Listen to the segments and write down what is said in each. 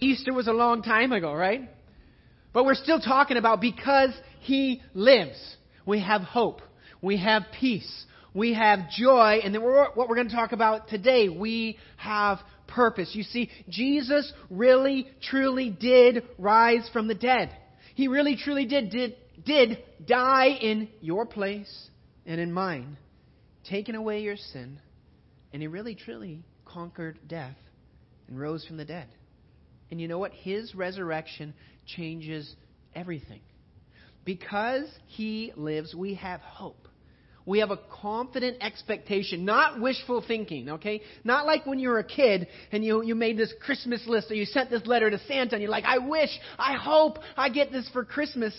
Easter was a long time ago, right? But we're still talking about because He lives, we have hope, we have peace, we have joy, and then what we're going to talk about today, we have purpose. You see, Jesus really, truly did rise from the dead. He really, truly did, did, did die in your place and in mine, taking away your sin, and He really, truly conquered death and rose from the dead. And you know what? His resurrection changes everything. Because he lives, we have hope. We have a confident expectation, not wishful thinking, okay? Not like when you were a kid and you, you made this Christmas list or you sent this letter to Santa and you're like, I wish, I hope I get this for Christmas.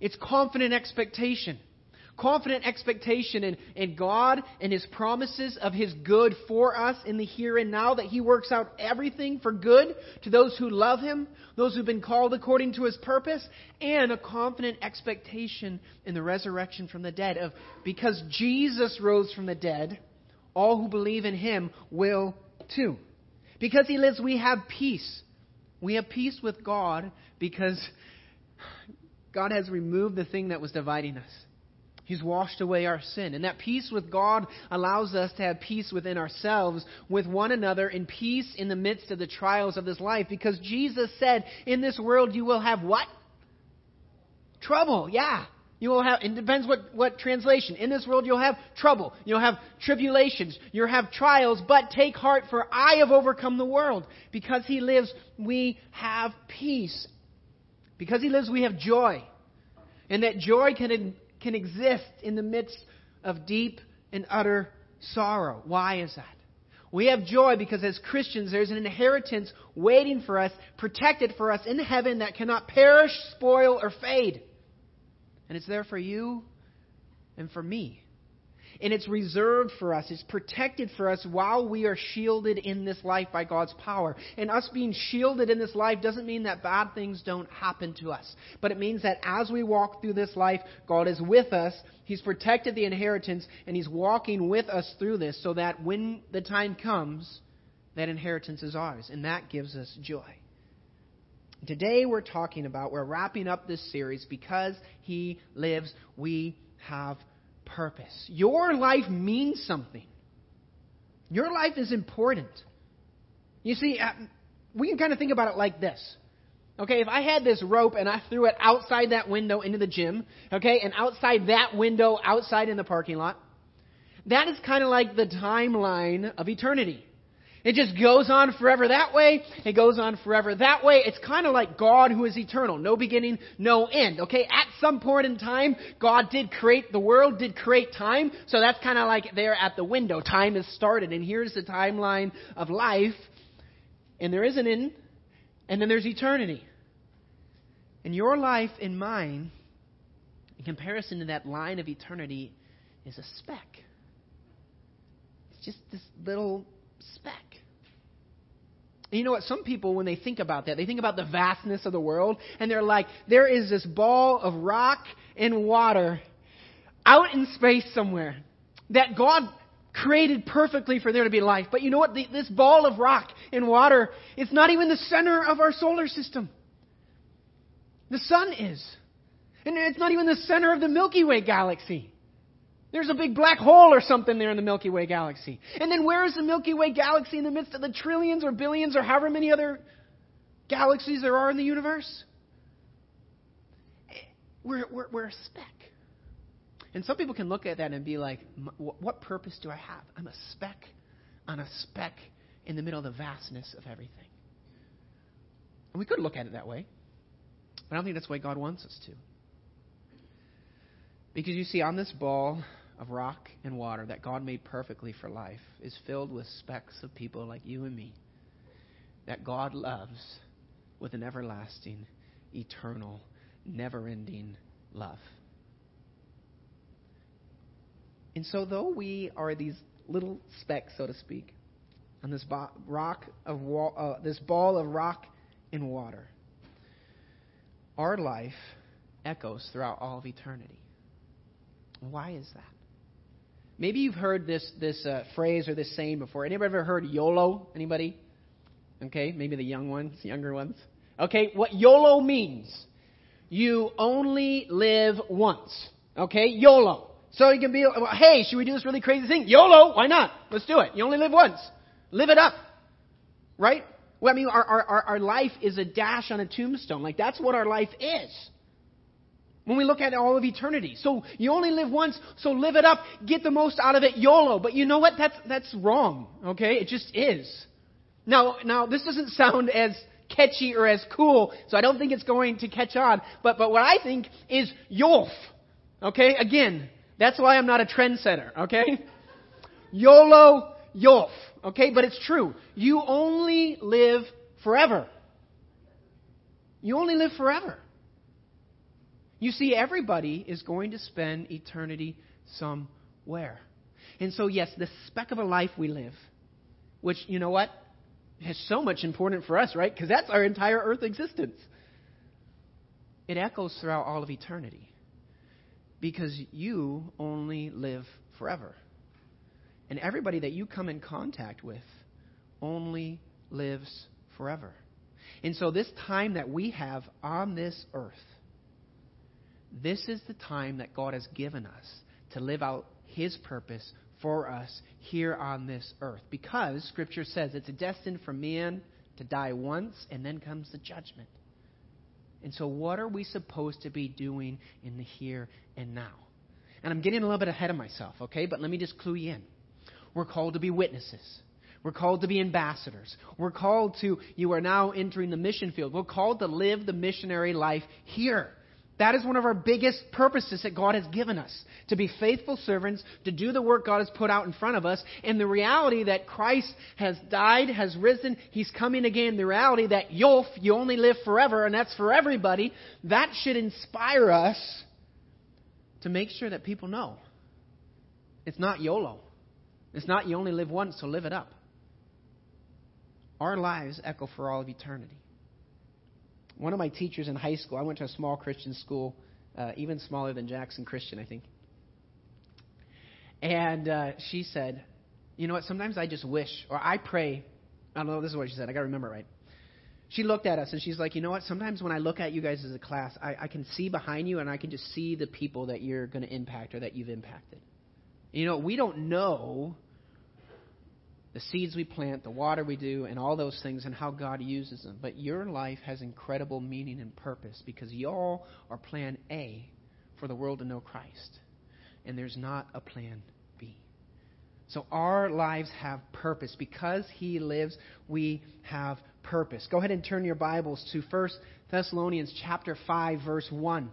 It's confident expectation confident expectation in, in God and His promises of His good for us in the here and now, that He works out everything for good to those who love Him, those who've been called according to His purpose, and a confident expectation in the resurrection from the dead of because Jesus rose from the dead, all who believe in Him will too. Because He lives, we have peace. We have peace with God because God has removed the thing that was dividing us. He's washed away our sin. And that peace with God allows us to have peace within ourselves, with one another, and peace in the midst of the trials of this life. Because Jesus said, In this world you will have what? Trouble, yeah. You will have, it depends what, what translation. In this world you'll have trouble. You'll have tribulations. You'll have trials, but take heart, for I have overcome the world. Because He lives, we have peace. Because He lives, we have joy. And that joy can can exist in the midst of deep and utter sorrow. Why is that? We have joy because as Christians, there's an inheritance waiting for us, protected for us in heaven that cannot perish, spoil, or fade. And it's there for you and for me and it's reserved for us. It's protected for us while we are shielded in this life by God's power. And us being shielded in this life doesn't mean that bad things don't happen to us. But it means that as we walk through this life, God is with us. He's protected the inheritance, and He's walking with us through this so that when the time comes, that inheritance is ours. And that gives us joy. Today we're talking about, we're wrapping up this series because He lives, we have purpose. Your life means something. Your life is important. You see, uh, we can kind of think about it like this. Okay, if I had this rope and I threw it outside that window into the gym, okay, and outside that window outside in the parking lot, that is kind of like the timeline of eternity. It just goes on forever that way. It goes on forever that way. It's kind of like God who is eternal. No beginning, no end. Okay? At some point in time, God did create the world, did create time. So that's kind of like there at the window. Time has started. And here's the timeline of life. And there is an end. And then there's eternity. And your life and mine, in comparison to that line of eternity, is a speck. It's just this little speck. You know what? Some people, when they think about that, they think about the vastness of the world, and they're like, there is this ball of rock and water out in space somewhere that God created perfectly for there to be life. But you know what? The, this ball of rock and water is not even the center of our solar system. The sun is. And it's not even the center of the Milky Way galaxy. There's a big black hole or something there in the Milky Way galaxy. And then where is the Milky Way galaxy in the midst of the trillions or billions or however many other galaxies there are in the universe? We're, we're, we're a speck. And some people can look at that and be like, what purpose do I have? I'm a speck on a speck in the middle of the vastness of everything. And we could look at it that way. But I don't think that's the way God wants us to. Because you see, on this ball of rock and water that God made perfectly for life is filled with specks of people like you and me that God loves with an everlasting, eternal, never ending love. And so, though we are these little specks, so to speak, on this bo- rock of wa- uh, this ball of rock and water, our life echoes throughout all of eternity. Why is that? Maybe you've heard this, this uh, phrase or this saying before. Anybody ever heard YOLO? Anybody? Okay, maybe the young ones, younger ones. Okay, what YOLO means. You only live once. Okay, YOLO. So you can be, hey, should we do this really crazy thing? YOLO, why not? Let's do it. You only live once. Live it up. Right? Well, I mean, our, our, our life is a dash on a tombstone. Like, that's what our life is. When we look at all of eternity. So you only live once, so live it up, get the most out of it, YOLO. But you know what? That's, that's wrong. Okay? It just is. Now, now, this doesn't sound as catchy or as cool, so I don't think it's going to catch on. But, but what I think is YOLF. Okay? Again, that's why I'm not a trendsetter. Okay? YOLO, YOLF. Okay? But it's true. You only live forever. You only live forever. You see, everybody is going to spend eternity somewhere. And so, yes, the speck of a life we live, which, you know what, is so much important for us, right? Because that's our entire earth existence. It echoes throughout all of eternity. Because you only live forever. And everybody that you come in contact with only lives forever. And so, this time that we have on this earth, this is the time that God has given us to live out His purpose for us here on this earth. Because Scripture says it's destined for man to die once, and then comes the judgment. And so, what are we supposed to be doing in the here and now? And I'm getting a little bit ahead of myself, okay? But let me just clue you in. We're called to be witnesses. We're called to be ambassadors. We're called to, you are now entering the mission field. We're called to live the missionary life here. That is one of our biggest purposes that God has given us to be faithful servants, to do the work God has put out in front of us, and the reality that Christ has died, has risen, He's coming again. The reality that Yolf, you only live forever, and that's for everybody, that should inspire us to make sure that people know it's not YOLO. It's not you only live once, so live it up. Our lives echo for all of eternity one of my teachers in high school, I went to a small Christian school, uh, even smaller than Jackson Christian, I think. And uh, she said, You know what? Sometimes I just wish, or I pray. I don't know, this is what she said. I got to remember right. She looked at us and she's like, You know what? Sometimes when I look at you guys as a class, I, I can see behind you and I can just see the people that you're going to impact or that you've impacted. You know, we don't know the seeds we plant, the water we do, and all those things, and how God uses them. But your life has incredible meaning and purpose because y'all are plan A for the world to know Christ. And there's not a plan B. So our lives have purpose. Because He lives, we have purpose. Go ahead and turn your Bibles to 1 Thessalonians chapter 5, verse 1.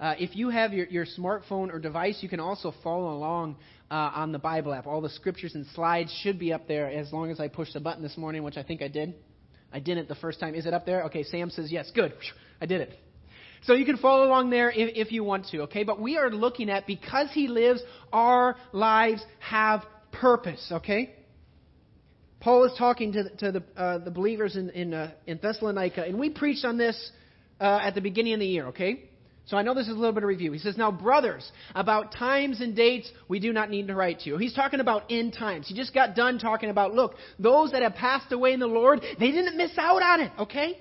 Uh, if you have your, your smartphone or device, you can also follow along uh, on the Bible app. All the scriptures and slides should be up there as long as I push the button this morning, which I think I did. I didn't the first time. Is it up there? Okay, Sam says yes. Good. I did it. So you can follow along there if, if you want to, okay? But we are looking at because He lives, our lives have purpose, okay? Paul is talking to, to the, uh, the believers in, in, uh, in Thessalonica, and we preached on this uh, at the beginning of the year, okay? So I know this is a little bit of review. He says, Now, brothers, about times and dates, we do not need to write to you. He's talking about end times. He just got done talking about, look, those that have passed away in the Lord, they didn't miss out on it, okay?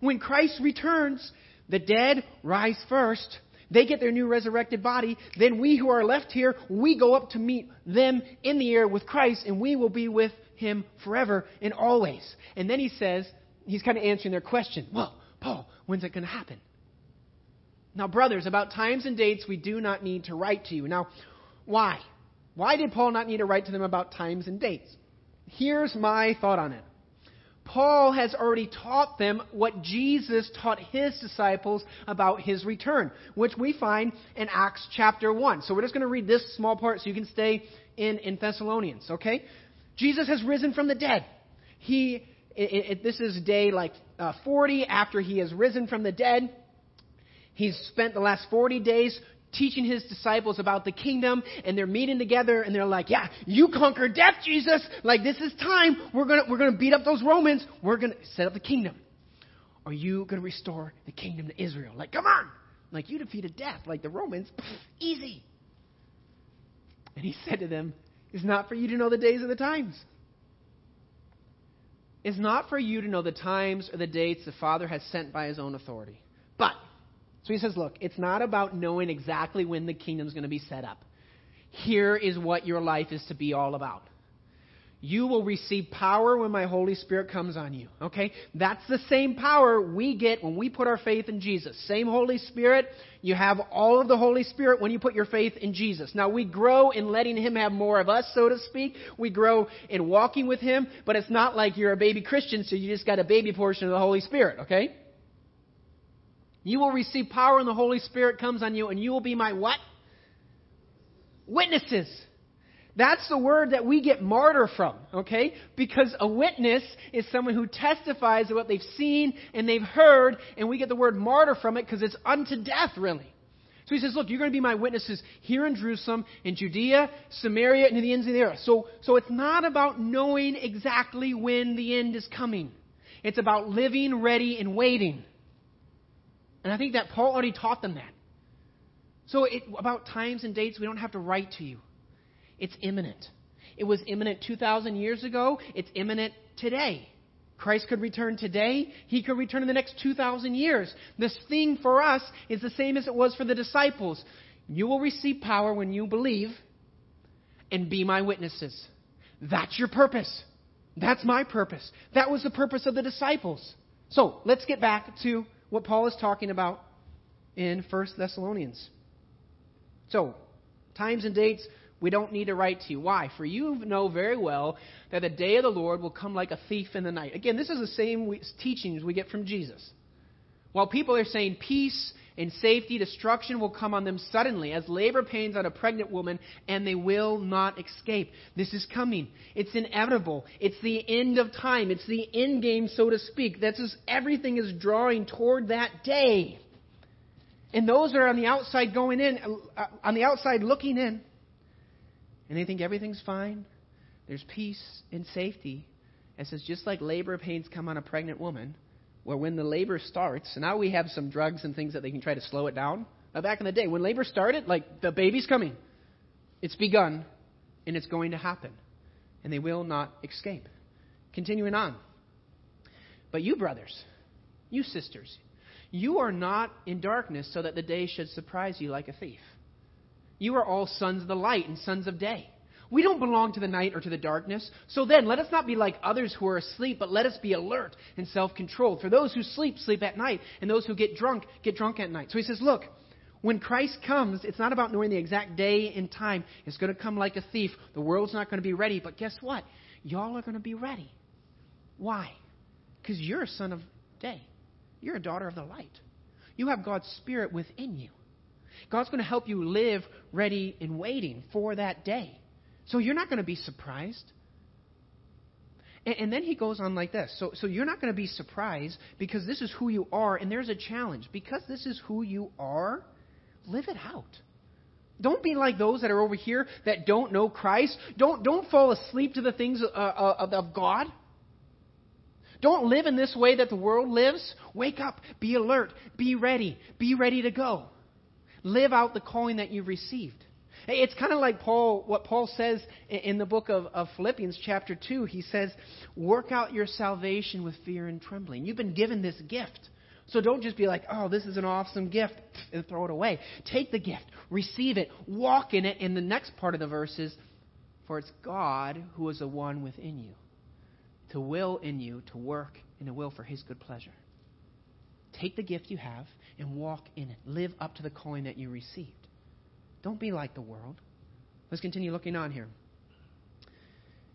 When Christ returns, the dead rise first. They get their new resurrected body. Then we who are left here, we go up to meet them in the air with Christ, and we will be with him forever and always. And then he says, he's kind of answering their question. Well, Paul, when's it going to happen? Now, brothers, about times and dates we do not need to write to you. Now, why? Why did Paul not need to write to them about times and dates? Here's my thought on it. Paul has already taught them what Jesus taught his disciples about his return, which we find in Acts chapter 1. So we're just going to read this small part so you can stay in, in Thessalonians, okay? Jesus has risen from the dead. He, it, it, this is day like uh, 40 after he has risen from the dead. He's spent the last 40 days teaching his disciples about the kingdom and they're meeting together and they're like, yeah, you conquered death, Jesus. Like this is time. We're going to, we're going to beat up those Romans. We're going to set up the kingdom. Are you going to restore the kingdom to Israel? Like, come on. Like you defeated death. Like the Romans, easy. And he said to them, it's not for you to know the days or the times. is not for you to know the times or the dates the Father has sent by his own authority. So he says, look, it's not about knowing exactly when the kingdom's going to be set up. Here is what your life is to be all about. You will receive power when my Holy Spirit comes on you. Okay? That's the same power we get when we put our faith in Jesus. Same Holy Spirit. You have all of the Holy Spirit when you put your faith in Jesus. Now we grow in letting Him have more of us, so to speak. We grow in walking with Him, but it's not like you're a baby Christian, so you just got a baby portion of the Holy Spirit, okay? You will receive power when the Holy Spirit comes on you, and you will be my what? Witnesses. That's the word that we get martyr from, okay? Because a witness is someone who testifies of what they've seen and they've heard, and we get the word martyr from it because it's unto death, really. So he says, Look, you're going to be my witnesses here in Jerusalem, in Judea, Samaria, and to the ends of the earth. So, so it's not about knowing exactly when the end is coming, it's about living ready and waiting. And I think that Paul already taught them that. So, it, about times and dates, we don't have to write to you. It's imminent. It was imminent 2,000 years ago. It's imminent today. Christ could return today. He could return in the next 2,000 years. This thing for us is the same as it was for the disciples. You will receive power when you believe and be my witnesses. That's your purpose. That's my purpose. That was the purpose of the disciples. So let's get back to what Paul is talking about in 1 Thessalonians. So, times and dates we don't need to write to you. Why? For you know very well that the day of the Lord will come like a thief in the night. Again, this is the same teachings we get from Jesus. While people are saying peace and safety, destruction will come on them suddenly as labor pains on a pregnant woman, and they will not escape. This is coming. It's inevitable. It's the end of time. It's the end game, so to speak. That's just everything is drawing toward that day. And those are on the outside going in, uh, on the outside looking in, and they think everything's fine. There's peace and safety. It says, just like labor pains come on a pregnant woman, where when the labor starts, now we have some drugs and things that they can try to slow it down. But back in the day, when labor started, like the baby's coming. It's begun, and it's going to happen. And they will not escape. Continuing on. But you, brothers, you sisters, you are not in darkness so that the day should surprise you like a thief. You are all sons of the light and sons of day. We don't belong to the night or to the darkness. So then, let us not be like others who are asleep, but let us be alert and self controlled. For those who sleep, sleep at night, and those who get drunk, get drunk at night. So he says, Look, when Christ comes, it's not about knowing the exact day and time. It's going to come like a thief. The world's not going to be ready. But guess what? Y'all are going to be ready. Why? Because you're a son of day, you're a daughter of the light. You have God's Spirit within you. God's going to help you live ready and waiting for that day. So you're not going to be surprised. And, and then he goes on like this. So, so you're not going to be surprised because this is who you are, and there's a challenge. Because this is who you are, live it out. Don't be like those that are over here that don't know Christ. Don't, don't fall asleep to the things uh, uh of, of God. Don't live in this way that the world lives. Wake up, be alert, be ready, be ready to go. Live out the calling that you've received. It's kind of like Paul, what Paul says in the book of, of, Philippians, chapter 2. He says, Work out your salvation with fear and trembling. You've been given this gift. So don't just be like, oh, this is an awesome gift, and throw it away. Take the gift, receive it, walk in it. And the next part of the verse is, For it's God who is the one within you, to will in you to work in the will for his good pleasure. Take the gift you have and walk in it. Live up to the calling that you received. Don't be like the world. Let's continue looking on here.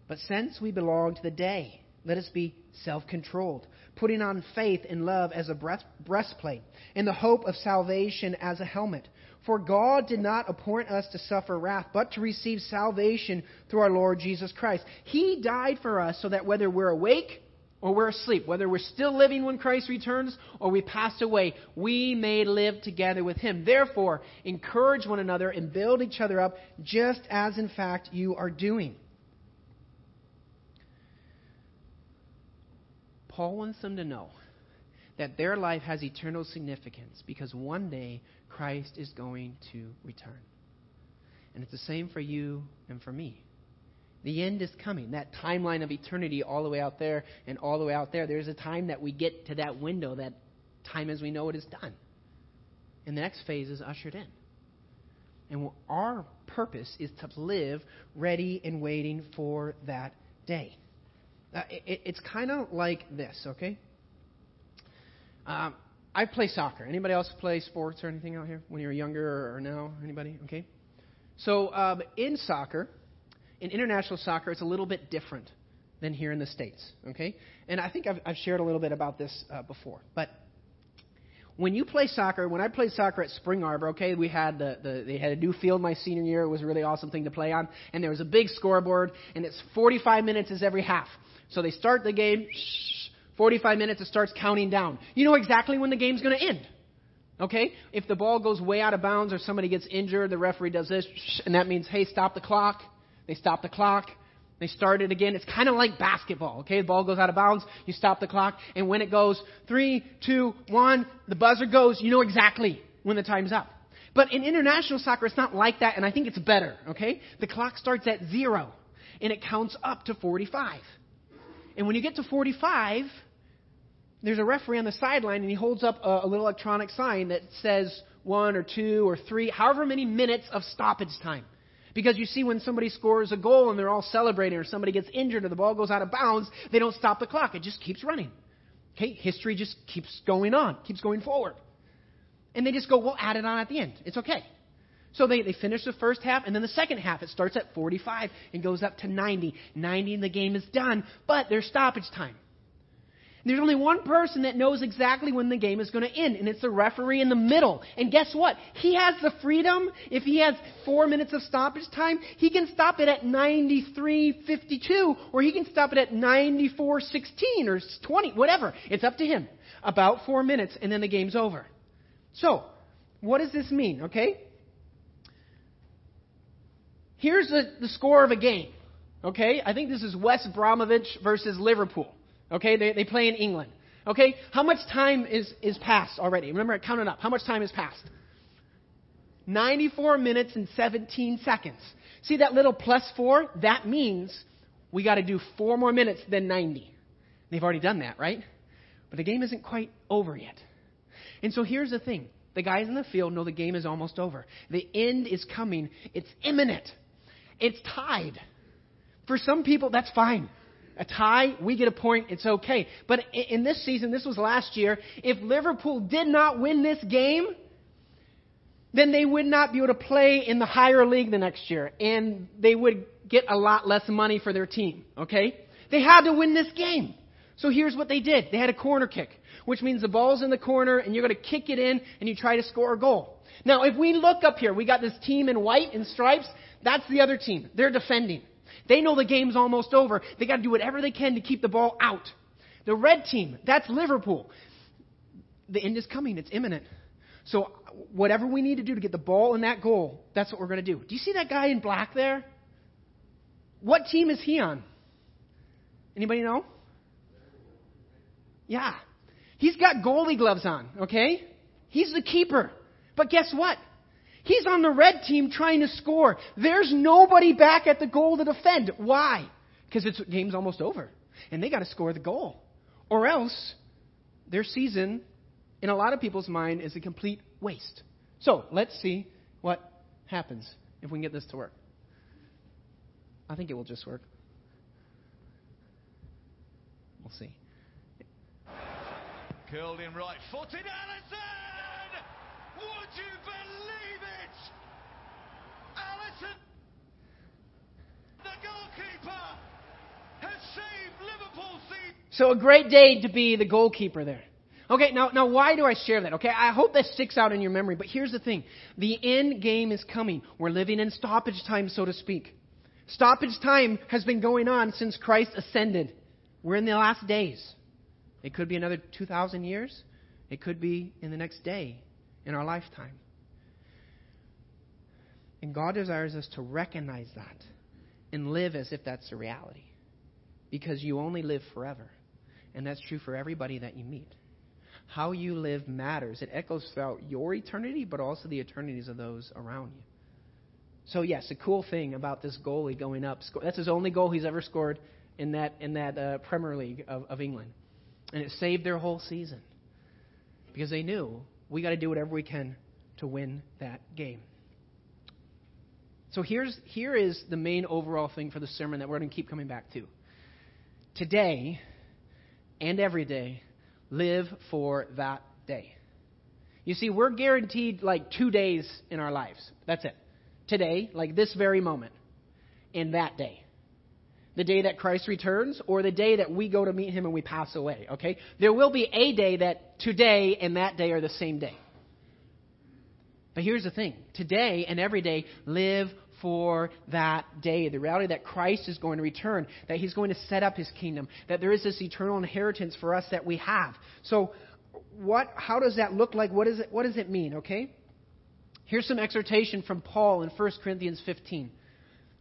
But since we belong to the day, let us be self controlled, putting on faith and love as a breastplate, and the hope of salvation as a helmet. For God did not appoint us to suffer wrath, but to receive salvation through our Lord Jesus Christ. He died for us so that whether we're awake or we're asleep, whether we're still living when Christ returns or we pass away, we may live together with Him. Therefore, encourage one another and build each other up, just as in fact you are doing. Paul wants them to know that their life has eternal significance because one day Christ is going to return. And it's the same for you and for me. The end is coming. That timeline of eternity all the way out there and all the way out there. There's a time that we get to that window, that time as we know it is done. And the next phase is ushered in. And our purpose is to live ready and waiting for that day. Uh, it, it's kind of like this, okay? Um, I play soccer. Anybody else play sports or anything out here when you were younger or, now? Anybody? Okay. So um, in soccer, in international soccer, it's a little bit different than here in the states. Okay, and I think I've, I've shared a little bit about this uh, before. But when you play soccer, when I played soccer at Spring Arbor, okay, we had the, the they had a new field my senior year. It was a really awesome thing to play on, and there was a big scoreboard, and it's 45 minutes is every half. So they start the game. Shh, 45 minutes, it starts counting down. You know exactly when the game's going to end. Okay? If the ball goes way out of bounds or somebody gets injured, the referee does this, and that means, hey, stop the clock. They stop the clock. They start it again. It's kind of like basketball. Okay? The ball goes out of bounds. You stop the clock. And when it goes three, two, one, the buzzer goes, you know exactly when the time's up. But in international soccer, it's not like that, and I think it's better. Okay? The clock starts at zero, and it counts up to 45. And when you get to 45, there's a referee on the sideline, and he holds up a, a little electronic sign that says one or two or three, however many minutes of stoppage time. Because you see, when somebody scores a goal and they're all celebrating, or somebody gets injured, or the ball goes out of bounds, they don't stop the clock. It just keeps running. Okay, history just keeps going on, keeps going forward. And they just go, we'll add it on at the end. It's okay. So they, they finish the first half, and then the second half, it starts at 45 and goes up to 90. 90 and the game is done, but there's stoppage time. There's only one person that knows exactly when the game is going to end, and it's the referee in the middle. And guess what? He has the freedom. If he has four minutes of stoppage time, he can stop it at 93.52, or he can stop it at 94.16 or 20, whatever. It's up to him. About four minutes, and then the game's over. So, what does this mean, okay? Here's the, the score of a game. Okay? I think this is West Bromwich versus Liverpool. Okay? They, they play in England. Okay? How much time is, is passed already? Remember, count it up. How much time has passed? 94 minutes and 17 seconds. See that little plus four? That means we got to do four more minutes than 90. They've already done that, right? But the game isn't quite over yet. And so here's the thing the guys in the field know the game is almost over. The end is coming, it's imminent. It's tied. For some people, that's fine. A tie, we get a point, it's okay. But in this season, this was last year, if Liverpool did not win this game, then they would not be able to play in the higher league the next year. And they would get a lot less money for their team, okay? They had to win this game. So here's what they did. They had a corner kick, which means the ball's in the corner and you're going to kick it in and you try to score a goal. Now, if we look up here, we got this team in white and stripes. That's the other team. They're defending. They know the game's almost over. They got to do whatever they can to keep the ball out. The red team, that's Liverpool. The end is coming. It's imminent. So whatever we need to do to get the ball in that goal, that's what we're going to do. Do you see that guy in black there? What team is he on? Anybody know? Yeah. He's got goalie gloves on, okay? He's the keeper. But guess what? He's on the red team trying to score. There's nobody back at the goal to defend. Why? Because the game's almost over. And they got to score the goal. Or else, their season, in a lot of people's mind, is a complete waste. So, let's see what happens if we can get this to work. I think it will just work. We'll see. Curled in right footed, Alisson! Would you believe it? Alisson, the goalkeeper, has saved Liverpool seat. So a great day to be the goalkeeper there. Okay, now, now why do I share that? Okay, I hope that sticks out in your memory, but here's the thing. The end game is coming. We're living in stoppage time, so to speak. Stoppage time has been going on since Christ ascended. We're in the last days. It could be another 2,000 years. It could be in the next day in our lifetime. And God desires us to recognize that and live as if that's the reality. Because you only live forever. And that's true for everybody that you meet. How you live matters. It echoes throughout your eternity, but also the eternities of those around you. So yes, a cool thing about this goalie going up. That's his only goal he's ever scored in that in that uh, Premier League of, of England, and it saved their whole season because they knew we got to do whatever we can to win that game. So here's here is the main overall thing for the sermon that we're going to keep coming back to. Today and every day, live for that day. You see, we're guaranteed like two days in our lives. That's it. Today, like this very moment, and that day. The day that Christ returns, or the day that we go to meet him and we pass away, okay? There will be a day that today and that day are the same day. But here's the thing today and every day, live for that day. The reality that Christ is going to return, that he's going to set up his kingdom, that there is this eternal inheritance for us that we have. So, what, how does that look like? What, is it, what does it mean, okay? Here's some exhortation from Paul in 1 Corinthians 15.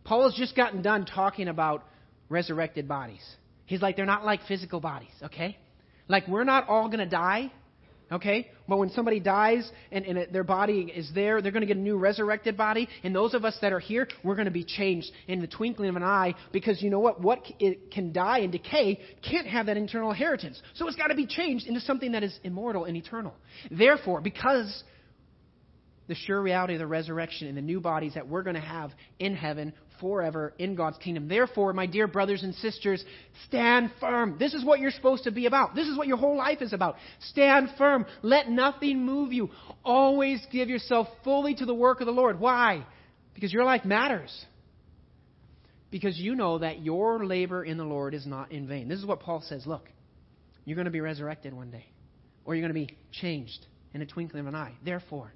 Paul has just gotten done talking about resurrected bodies. He's like, they're not like physical bodies, okay? Like, we're not all going to die, Okay? But when somebody dies and, and their body is there, they're going to get a new resurrected body. And those of us that are here, we're going to be changed in the twinkling of an eye because you know what? What can die and decay can't have that internal inheritance. So it's got to be changed into something that is immortal and eternal. Therefore, because the sure reality of the resurrection and the new bodies that we're going to have in heaven forever in God's kingdom. Therefore, my dear brothers and sisters, stand firm. This is what you're supposed to be about. This is what your whole life is about. Stand firm. Let nothing move you. Always give yourself fully to the work of the Lord. Why? Because your life matters. Because you know that your labor in the Lord is not in vain. This is what Paul says. Look, you're going to be resurrected one day, or you're going to be changed in a twinkling of an eye. Therefore,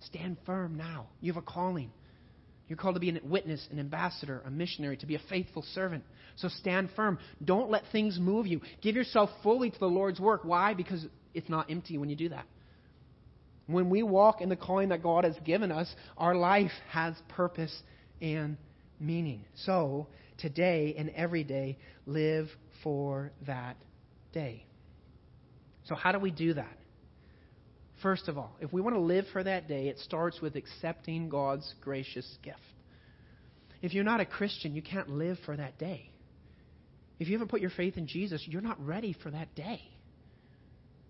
stand firm now. You have a calling. You're called to be a witness, an ambassador, a missionary, to be a faithful servant. So stand firm. Don't let things move you. Give yourself fully to the Lord's work. Why? Because it's not empty when you do that. When we walk in the calling that God has given us, our life has purpose and meaning. So, today and every day, live for that day. So, how do we do that? First of all, if we want to live for that day, it starts with accepting God's gracious gift. If you're not a Christian, you can't live for that day. If you haven't put your faith in Jesus, you're not ready for that day.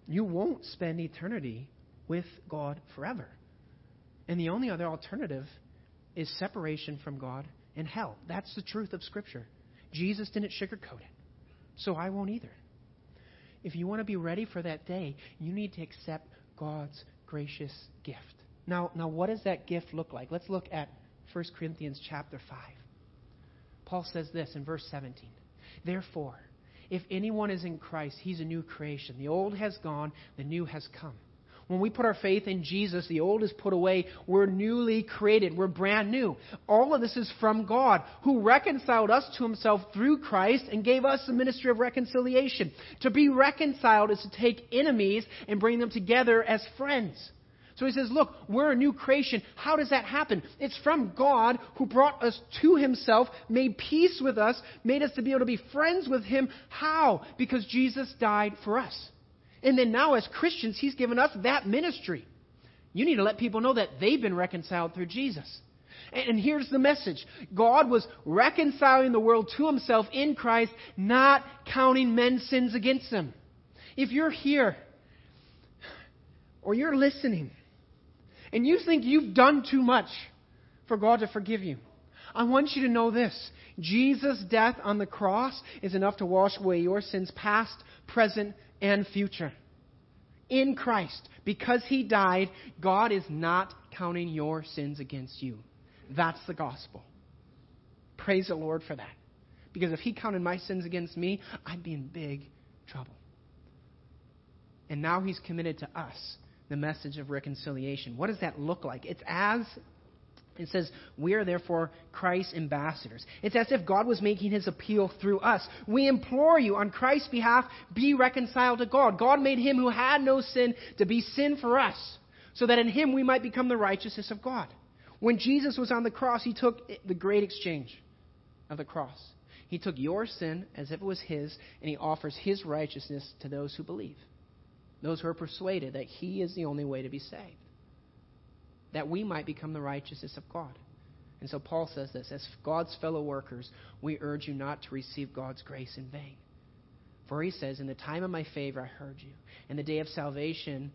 You won't spend eternity with God forever. And the only other alternative is separation from God and hell. That's the truth of Scripture. Jesus didn't sugarcoat it. So I won't either. If you want to be ready for that day, you need to accept God's gracious gift. Now, now what does that gift look like? Let's look at 1 Corinthians chapter 5. Paul says this in verse 17. Therefore, if anyone is in Christ, he's a new creation. The old has gone, the new has come. When we put our faith in Jesus, the old is put away. We're newly created. We're brand new. All of this is from God, who reconciled us to himself through Christ and gave us the ministry of reconciliation. To be reconciled is to take enemies and bring them together as friends. So he says, Look, we're a new creation. How does that happen? It's from God who brought us to himself, made peace with us, made us to be able to be friends with him. How? Because Jesus died for us. And then now, as Christians, He's given us that ministry. You need to let people know that they've been reconciled through Jesus. And here's the message God was reconciling the world to Himself in Christ, not counting men's sins against them. If you're here, or you're listening, and you think you've done too much for God to forgive you, I want you to know this Jesus' death on the cross is enough to wash away your sins, past, present, and future. In Christ, because He died, God is not counting your sins against you. That's the gospel. Praise the Lord for that. Because if He counted my sins against me, I'd be in big trouble. And now He's committed to us the message of reconciliation. What does that look like? It's as it says, We are therefore Christ's ambassadors. It's as if God was making his appeal through us. We implore you, on Christ's behalf, be reconciled to God. God made him who had no sin to be sin for us, so that in him we might become the righteousness of God. When Jesus was on the cross, he took the great exchange of the cross. He took your sin as if it was his, and he offers his righteousness to those who believe, those who are persuaded that he is the only way to be saved that we might become the righteousness of God. And so Paul says this As God's fellow workers, we urge you not to receive God's grace in vain. For he says, In the time of my favor I heard you. In the day of salvation,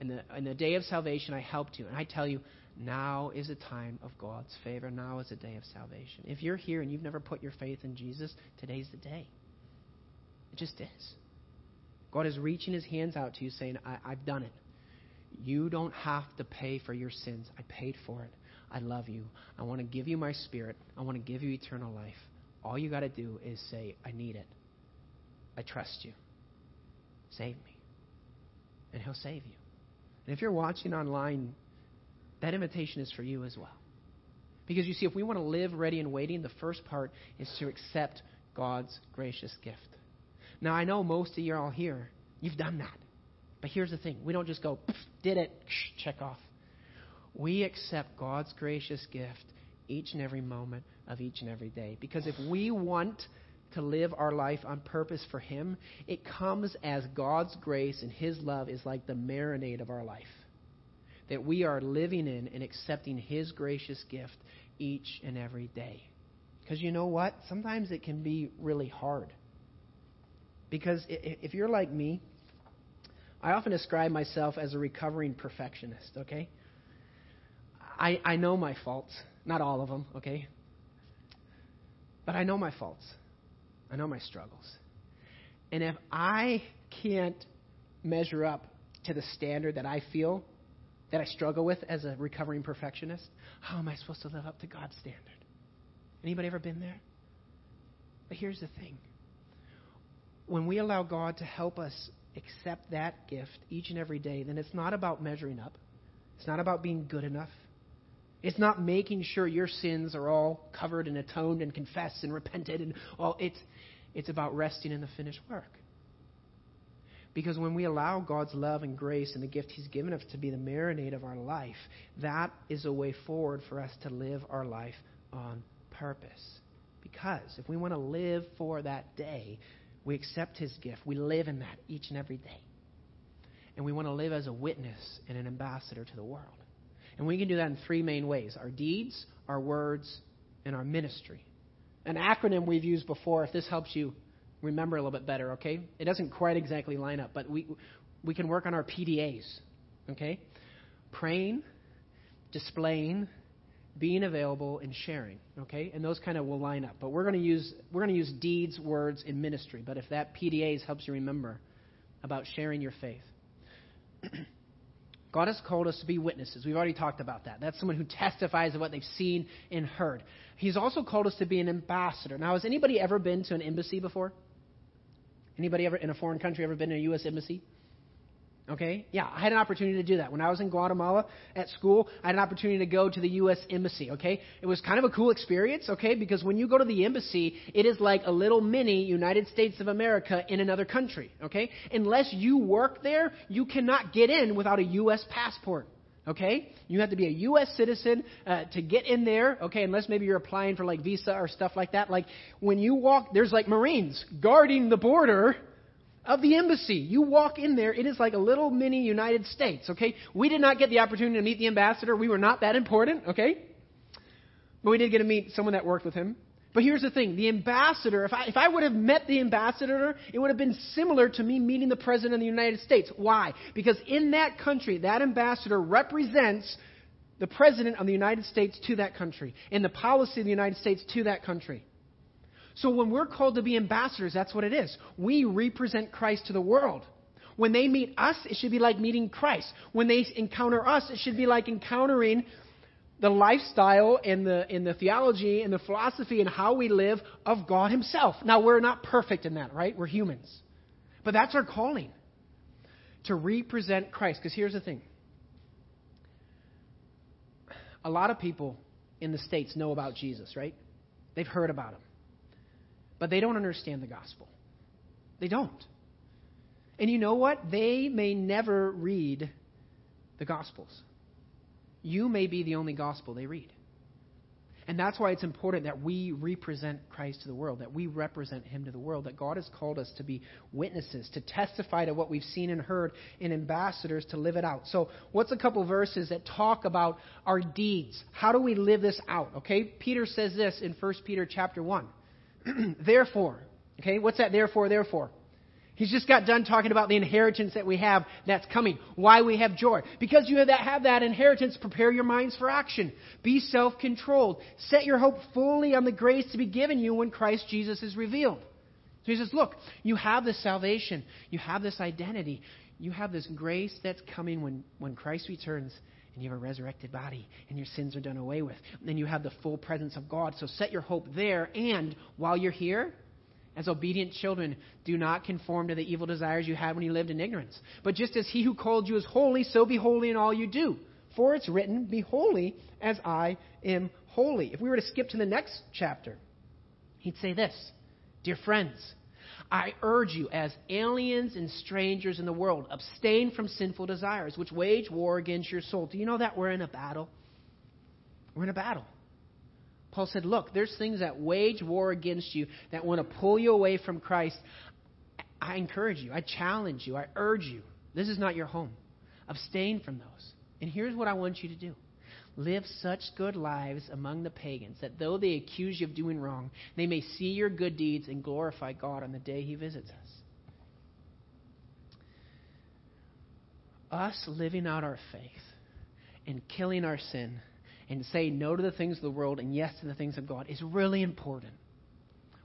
in the, in the day of salvation I helped you. And I tell you, now is a time of God's favor. Now is a day of salvation. If you're here and you've never put your faith in Jesus, today's the day. It just is. God is reaching his hands out to you saying, I've done it. You don't have to pay for your sins. I paid for it. I love you. I want to give you my spirit. I want to give you eternal life. All you got to do is say, I need it. I trust you. Save me. And he'll save you. And if you're watching online, that invitation is for you as well. Because you see, if we want to live ready and waiting, the first part is to accept God's gracious gift. Now, I know most of you are all here. You've done that. But here's the thing we don't just go, did it, check off. We accept God's gracious gift each and every moment of each and every day. Because if we want to live our life on purpose for Him, it comes as God's grace and His love is like the marinade of our life. That we are living in and accepting His gracious gift each and every day. Because you know what? Sometimes it can be really hard. Because if you're like me, I often describe myself as a recovering perfectionist, okay? I, I know my faults. Not all of them, okay? But I know my faults. I know my struggles. And if I can't measure up to the standard that I feel that I struggle with as a recovering perfectionist, how am I supposed to live up to God's standard? Anybody ever been there? But here's the thing. When we allow God to help us accept that gift each and every day, then it's not about measuring up. It's not about being good enough. It's not making sure your sins are all covered and atoned and confessed and repented and all. It's, it's about resting in the finished work. Because when we allow God's love and grace and the gift He's given us to be the marinade of our life, that is a way forward for us to live our life on purpose. Because if we want to live for that day, we accept His gift. We live in that each and every day. And we want to live as a witness and an ambassador to the world. And we can do that in three main ways our deeds, our words, and our ministry. An acronym we've used before, if this helps you remember a little bit better, okay? It doesn't quite exactly line up, but we, we can work on our PDAs, okay? Praying, displaying, being available, and sharing, okay? And those kind of will line up. But we're going to use we're going to use deeds, words, and ministry. But if that PDAs helps you remember about sharing your faith. God has called us to be witnesses. We've already talked about that. That's someone who testifies of what they've seen and heard. He's also called us to be an ambassador. Now, has anybody ever been to an embassy before? Anybody ever in a foreign country ever been to a U.S. embassy? Okay? Yeah, I had an opportunity to do that. When I was in Guatemala at school, I had an opportunity to go to the U.S. Embassy, okay? It was kind of a cool experience, okay? Because when you go to the embassy, it is like a little mini United States of America in another country, okay? Unless you work there, you cannot get in without a U.S. passport. Okay? You have to be a U.S. citizen uh, to get in there, okay, unless maybe you're applying for like visa or stuff like that. Like when you walk, there's like Marines guarding the border, of the embassy. You walk in there, it is like a little mini United States, okay? We did not get the opportunity to meet the ambassador. We were not that important, okay? But we did get to meet someone that worked with him. But here's the thing the ambassador, if I, if I would have met the ambassador, it would have been similar to me meeting the president of the United States. Why? Because in that country, that ambassador represents the president of the United States to that country and the policy of the United States to that country. So when we're called to be ambassadors, that's what it is. We represent Christ to the world. When they meet us, it should be like meeting Christ. When they encounter us, it should be like encountering the lifestyle and the, and the theology and the philosophy and how we live of God Himself. Now, we're not perfect in that, right? We're humans. But that's our calling to represent Christ. Because here's the thing a lot of people in the States know about Jesus, right? They've heard about Him but they don't understand the gospel. They don't. And you know what? They may never read the gospels. You may be the only gospel they read. And that's why it's important that we represent Christ to the world, that we represent Him to the world, that God has called us to be witnesses, to testify to what we've seen and heard, and ambassadors to live it out. So, what's a couple verses that talk about our deeds? How do we live this out? Okay, Peter says this in 1 Peter chapter 1. therefore, okay, what's that therefore, therefore? He's just got done talking about the inheritance that we have that's coming. Why we have joy. Because you have that, have that inheritance, prepare your minds for action. Be self controlled. Set your hope fully on the grace to be given you when Christ Jesus is revealed. So he says, Look, you have this salvation, you have this identity, you have this grace that's coming when, when Christ returns. And you have a resurrected body, and your sins are done away with. And then you have the full presence of God. So set your hope there. And while you're here, as obedient children, do not conform to the evil desires you had when you lived in ignorance. But just as he who called you is holy, so be holy in all you do. For it's written, Be holy as I am holy. If we were to skip to the next chapter, he'd say this Dear friends, I urge you, as aliens and strangers in the world, abstain from sinful desires, which wage war against your soul. Do you know that we're in a battle? We're in a battle. Paul said, Look, there's things that wage war against you that want to pull you away from Christ. I encourage you, I challenge you, I urge you. This is not your home. Abstain from those. And here's what I want you to do live such good lives among the pagans that though they accuse you of doing wrong, they may see your good deeds and glorify God on the day He visits us. Us living out our faith and killing our sin and saying no to the things of the world and yes to the things of God is really important.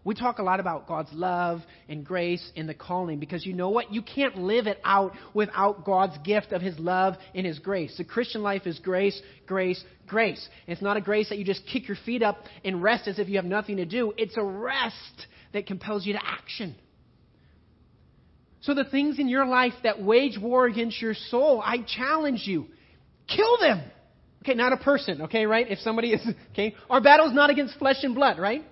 We talk a lot about God's love and grace and the calling because you know what? You can't live it out without God's gift of His love and His grace. The Christian life is grace, grace, grace. it's not a grace that you just kick your feet up and rest as if you have nothing to do. It's a rest that compels you to action. So the things in your life that wage war against your soul, I challenge you. Kill them. Okay, not a person, okay, right? If somebody is, okay, our battle is not against flesh and blood, right?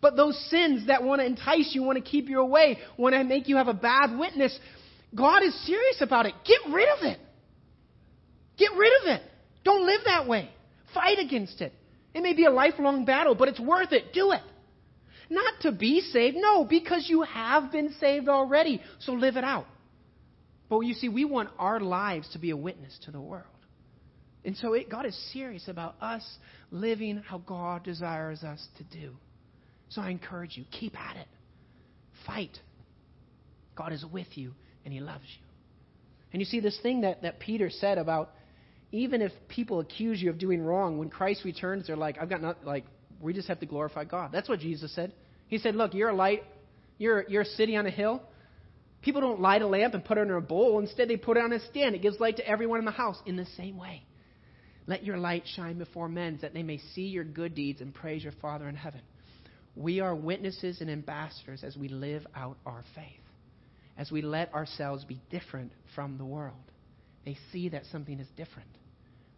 But those sins that want to entice you, want to keep you away, want to make you have a bad witness, God is serious about it. Get rid of it. Get rid of it. Don't live that way. Fight against it. It may be a lifelong battle, but it's worth it. Do it. Not to be saved, no, because you have been saved already. So live it out. But you see, we want our lives to be a witness to the world. And so it, God is serious about us living how God desires us to do. So I encourage you, keep at it. Fight. God is with you and He loves you. And you see, this thing that, that Peter said about even if people accuse you of doing wrong, when Christ returns, they're like, I've got not, like, we just have to glorify God. That's what Jesus said. He said, Look, you're a light, you're, you're a city on a hill. People don't light a lamp and put it in a bowl. Instead, they put it on a stand. It gives light to everyone in the house in the same way. Let your light shine before men that they may see your good deeds and praise your Father in heaven. We are witnesses and ambassadors as we live out our faith, as we let ourselves be different from the world. They see that something is different.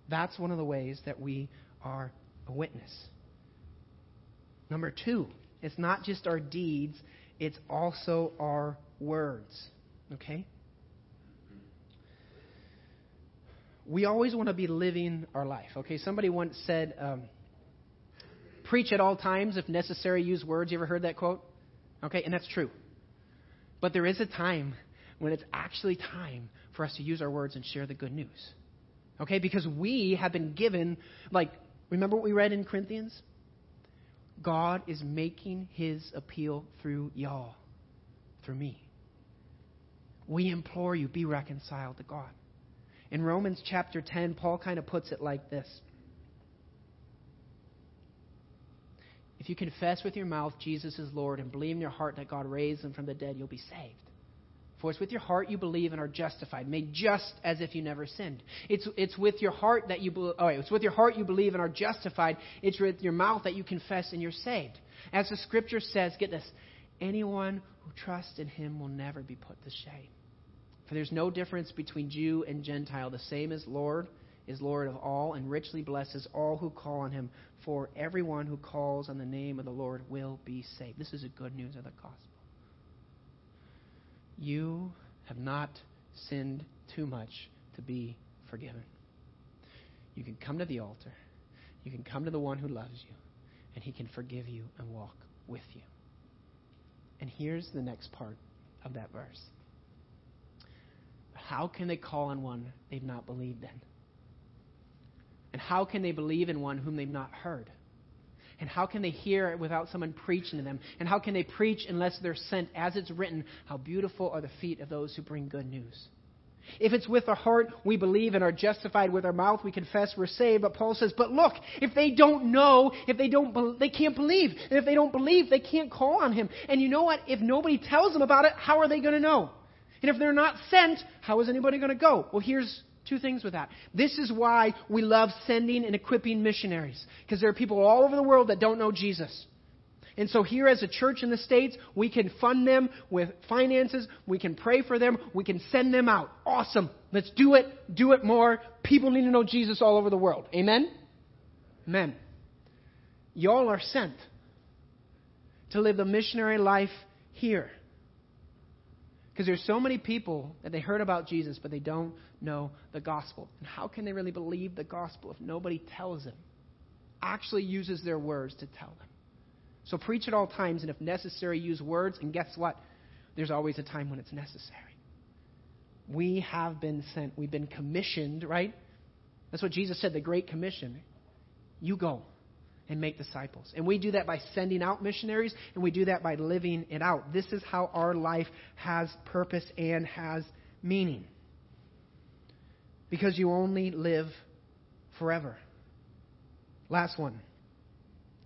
That's one of the ways that we are a witness. Number two, it's not just our deeds, it's also our words. Okay? we always want to be living our life. Okay, somebody once said, um, "Preach at all times, if necessary, use words." You ever heard that quote? Okay, and that's true. But there is a time when it's actually time for us to use our words and share the good news. Okay, because we have been given, like, remember what we read in Corinthians? God is making his appeal through y'all, through me. We implore you, be reconciled to God. In Romans chapter 10, Paul kind of puts it like this If you confess with your mouth Jesus is Lord and believe in your heart that God raised him from the dead, you'll be saved. For it's with your heart you believe and are justified, made just as if you never sinned. It's, it's with your heart that you be, oh, wait, it's with your heart you believe and are justified. It's with your mouth that you confess and you're saved. As the scripture says, get this, anyone who trusts in him will never be put to shame. For there's no difference between Jew and Gentile. The same as Lord is Lord of all and richly blesses all who call on him. For everyone who calls on the name of the Lord will be saved. This is the good news of the gospel. You have not sinned too much to be forgiven. You can come to the altar. You can come to the one who loves you. and He can forgive you and walk with you. And here's the next part of that verse. How can they call on one they've not believed in? And how can they believe in one whom they've not heard? And how can they hear it without someone preaching to them? And how can they preach unless they're sent? As it's written, how beautiful are the feet of those who bring good news. If it's with our heart, we believe and are justified. With our mouth, we confess we're saved. But Paul says, but look, if they don't know, if they don't, they can't believe. And if they don't believe, they can't call on him. And you know what? If nobody tells them about it, how are they going to know? And if they're not sent, how is anybody going to go? Well, here's two things with that. This is why we love sending and equipping missionaries. Because there are people all over the world that don't know Jesus. And so here as a church in the States, we can fund them with finances. We can pray for them. We can send them out. Awesome. Let's do it. Do it more. People need to know Jesus all over the world. Amen? Amen. Y'all are sent to live the missionary life here. Because there's so many people that they heard about Jesus, but they don't know the gospel. And how can they really believe the gospel if nobody tells them? Actually uses their words to tell them. So preach at all times, and if necessary, use words. And guess what? There's always a time when it's necessary. We have been sent. We've been commissioned, right? That's what Jesus said, the Great Commission. You go and make disciples. And we do that by sending out missionaries, and we do that by living it out. This is how our life has purpose and has meaning. Because you only live forever. Last one.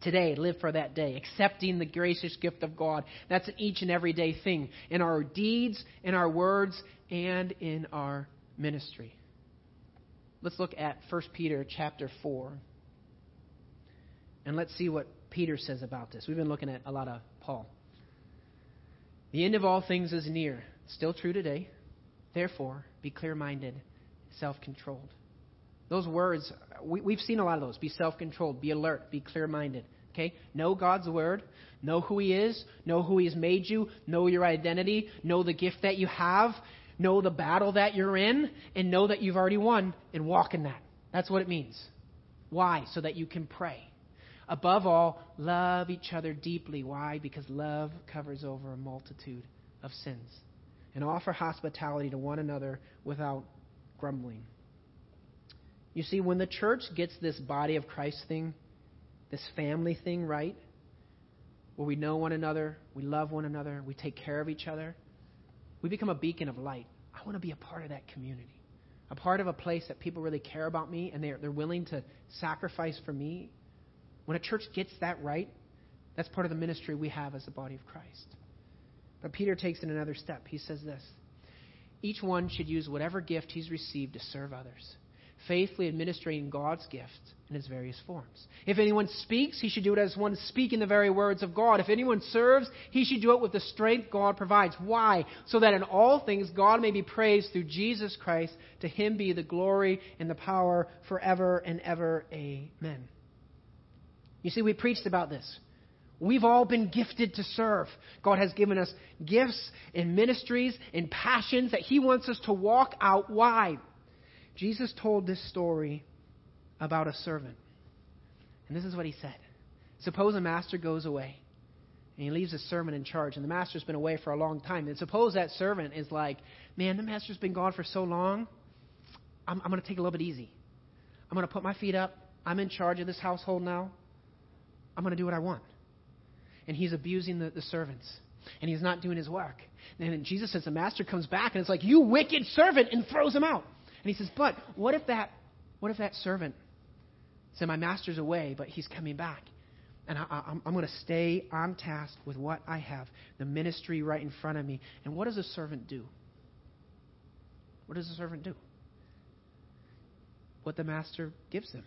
Today, live for that day, accepting the gracious gift of God. That's an each and every day thing in our deeds, in our words, and in our ministry. Let's look at 1 Peter chapter 4. And let's see what Peter says about this. We've been looking at a lot of Paul. The end of all things is near. Still true today. Therefore, be clear minded, self controlled. Those words, we, have seen a lot of those. Be self controlled, be alert, be clear minded. Okay? Know God's word, know who He is, know who He's made you, know your identity, know the gift that you have, know the battle that you're in, and know that you've already won and walk in that. That's what it means. Why? So that you can pray. Above all, love each other deeply. Why? Because love covers over a multitude of sins. And offer hospitality to one another without grumbling. You see, when the church gets this body of Christ thing, this family thing right, where we know one another, we love one another, we take care of each other, we become a beacon of light. I want to be a part of that community, a part of a place that people really care about me and they're, they're willing to sacrifice for me when a church gets that right, that's part of the ministry we have as the body of Christ. But Peter takes it another step. He says this Each one should use whatever gift he's received to serve others, faithfully administering God's gift in its various forms. If anyone speaks, he should do it as one speaking the very words of God. If anyone serves, he should do it with the strength God provides. Why? So that in all things God may be praised through Jesus Christ. To him be the glory and the power forever and ever. Amen. You see, we preached about this. We've all been gifted to serve. God has given us gifts and ministries and passions that He wants us to walk out. Why? Jesus told this story about a servant. And this is what He said Suppose a master goes away and he leaves a servant in charge, and the master's been away for a long time. And suppose that servant is like, Man, the master's been gone for so long, I'm, I'm going to take a little bit easy. I'm going to put my feet up. I'm in charge of this household now. I'm going to do what I want. And he's abusing the, the servants. And he's not doing his work. And Jesus says the master comes back and it's like, You wicked servant, and throws him out. And he says, But what if that what if that servant said, My master's away, but he's coming back? And I, am going to stay on task with what I have, the ministry right in front of me. And what does a servant do? What does a servant do? What the master gives them.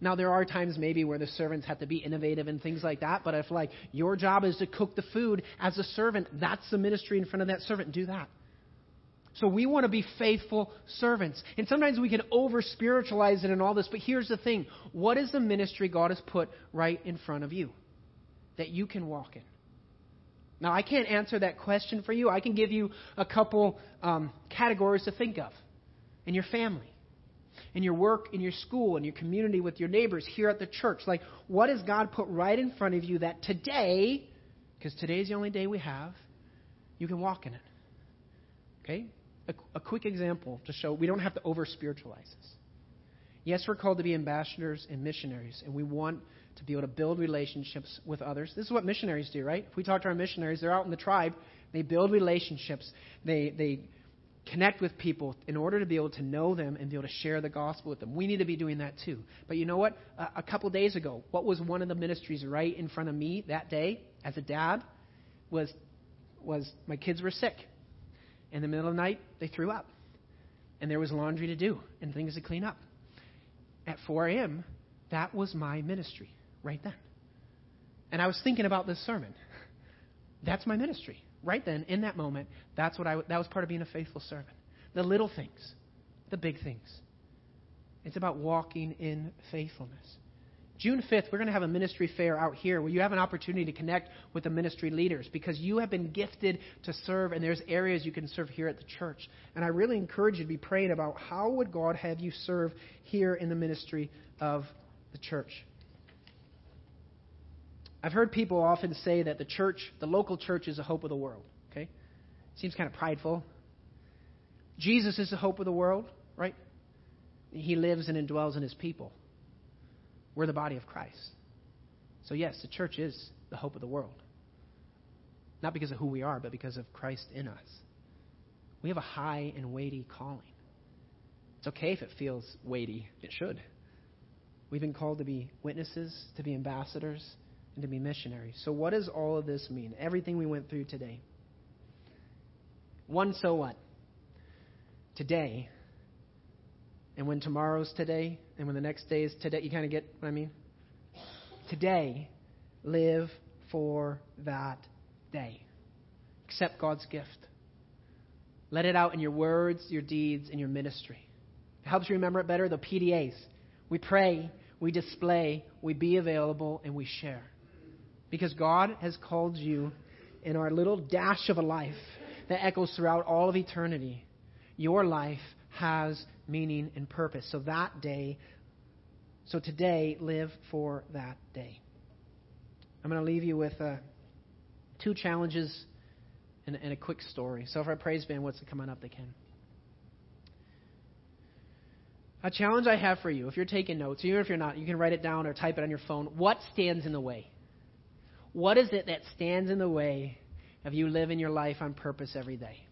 Now, there are times maybe where the servants have to be innovative and things like that, but if, like, your job is to cook the food as a servant, that's the ministry in front of that servant. Do that. So we want to be faithful servants. And sometimes we can over spiritualize it and all this, but here's the thing what is the ministry God has put right in front of you that you can walk in? Now, I can't answer that question for you. I can give you a couple um, categories to think of in your family. In your work, in your school, in your community, with your neighbors, here at the church? Like, what has God put right in front of you that today, because today is the only day we have, you can walk in it? Okay? A, a quick example to show we don't have to over spiritualize this. Yes, we're called to be ambassadors and missionaries, and we want to be able to build relationships with others. This is what missionaries do, right? If we talk to our missionaries, they're out in the tribe, they build relationships, they, they connect with people in order to be able to know them and be able to share the gospel with them. We need to be doing that too. But you know what? A, a couple days ago, what was one of the ministries right in front of me that day as a dad was was my kids were sick. In the middle of the night, they threw up. And there was laundry to do and things to clean up. At 4 a.m., that was my ministry right then. And I was thinking about this sermon. That's my ministry. Right then, in that moment, that's what I, that was part of being a faithful servant. The little things, the big things. It's about walking in faithfulness. June 5th, we're going to have a ministry fair out here where you have an opportunity to connect with the ministry leaders because you have been gifted to serve and there's areas you can serve here at the church. And I really encourage you to be praying about how would God have you serve here in the ministry of the church. I've heard people often say that the church, the local church, is the hope of the world. Okay? Seems kind of prideful. Jesus is the hope of the world, right? He lives and indwells in his people. We're the body of Christ. So, yes, the church is the hope of the world. Not because of who we are, but because of Christ in us. We have a high and weighty calling. It's okay if it feels weighty, it should. We've been called to be witnesses, to be ambassadors, and to be missionaries. So, what does all of this mean? Everything we went through today. One, so what? Today, and when tomorrow's today, and when the next day is today, you kind of get what I mean? Today, live for that day. Accept God's gift. Let it out in your words, your deeds, and your ministry. It helps you remember it better, the PDAs. We pray, we display, we be available, and we share. Because God has called you in our little dash of a life that echoes throughout all of eternity. Your life has meaning and purpose. So that day, so today, live for that day. I'm going to leave you with uh, two challenges and, and a quick story. So if our praise band wants to come on up, they can. A challenge I have for you, if you're taking notes, even if you're not, you can write it down or type it on your phone. What stands in the way? What is it that stands in the way of you living your life on purpose every day?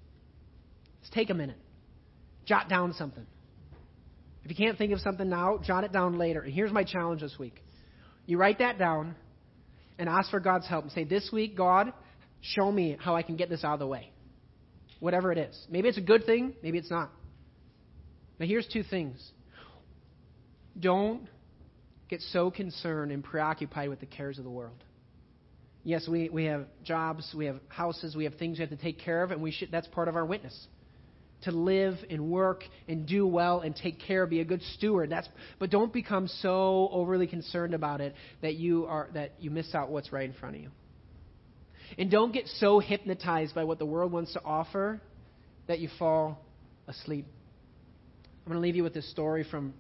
Let's take a minute. Jot down something. If you can't think of something now, jot it down later. And here's my challenge this week. You write that down and ask for God's help and say, This week, God, show me how I can get this out of the way. Whatever it is. Maybe it's a good thing, maybe it's not. Now, here's two things. Don't get so concerned and preoccupied with the cares of the world. Yes, we, we have jobs, we have houses, we have things we have to take care of, and we should, that's part of our witness. To live and work and do well and take care, be a good steward. That's, but don't become so overly concerned about it that you, are, that you miss out what's right in front of you. And don't get so hypnotized by what the world wants to offer that you fall asleep. I'm going to leave you with this story from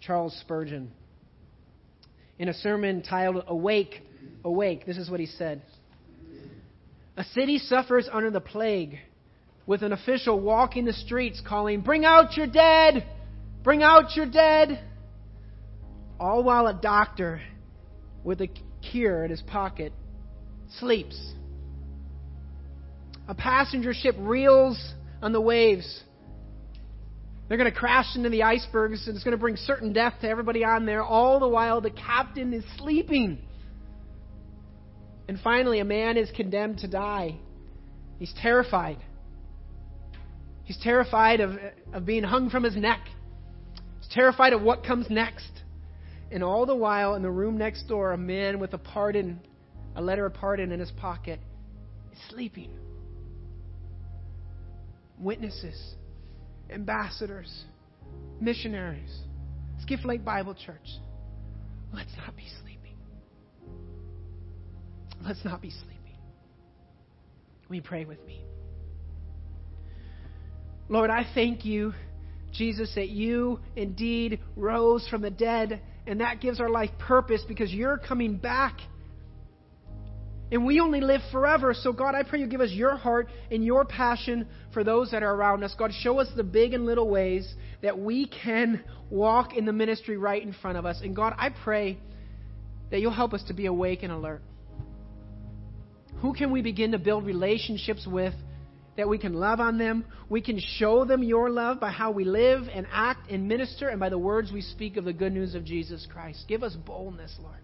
Charles Spurgeon. In a sermon titled Awake, awake. This is what he said. A city suffers under the plague, with an official walking the streets calling, Bring out your dead! Bring out your dead! All while a doctor with a cure in his pocket sleeps. A passenger ship reels on the waves. They're going to crash into the icebergs and it's going to bring certain death to everybody on there, all the while the captain is sleeping. And finally, a man is condemned to die. He's terrified. He's terrified of, of being hung from his neck. He's terrified of what comes next. And all the while, in the room next door, a man with a pardon, a letter of pardon in his pocket, is sleeping. Witnesses, ambassadors, missionaries, Skiff Lake Bible Church. Let's not be sleeping. Let's not be sleeping. We pray with me? Lord, I thank you Jesus, that you indeed rose from the dead, and that gives our life purpose because you're coming back. And we only live forever. So, God, I pray you give us your heart and your passion for those that are around us. God, show us the big and little ways that we can walk in the ministry right in front of us. And, God, I pray that you'll help us to be awake and alert. Who can we begin to build relationships with that we can love on them? We can show them your love by how we live and act and minister and by the words we speak of the good news of Jesus Christ. Give us boldness, Lord.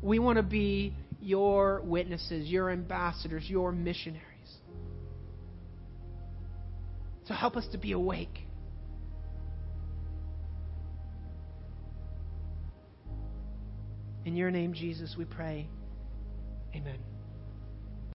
We want to be your witnesses, your ambassadors, your missionaries. So help us to be awake. In your name, Jesus, we pray. Amen.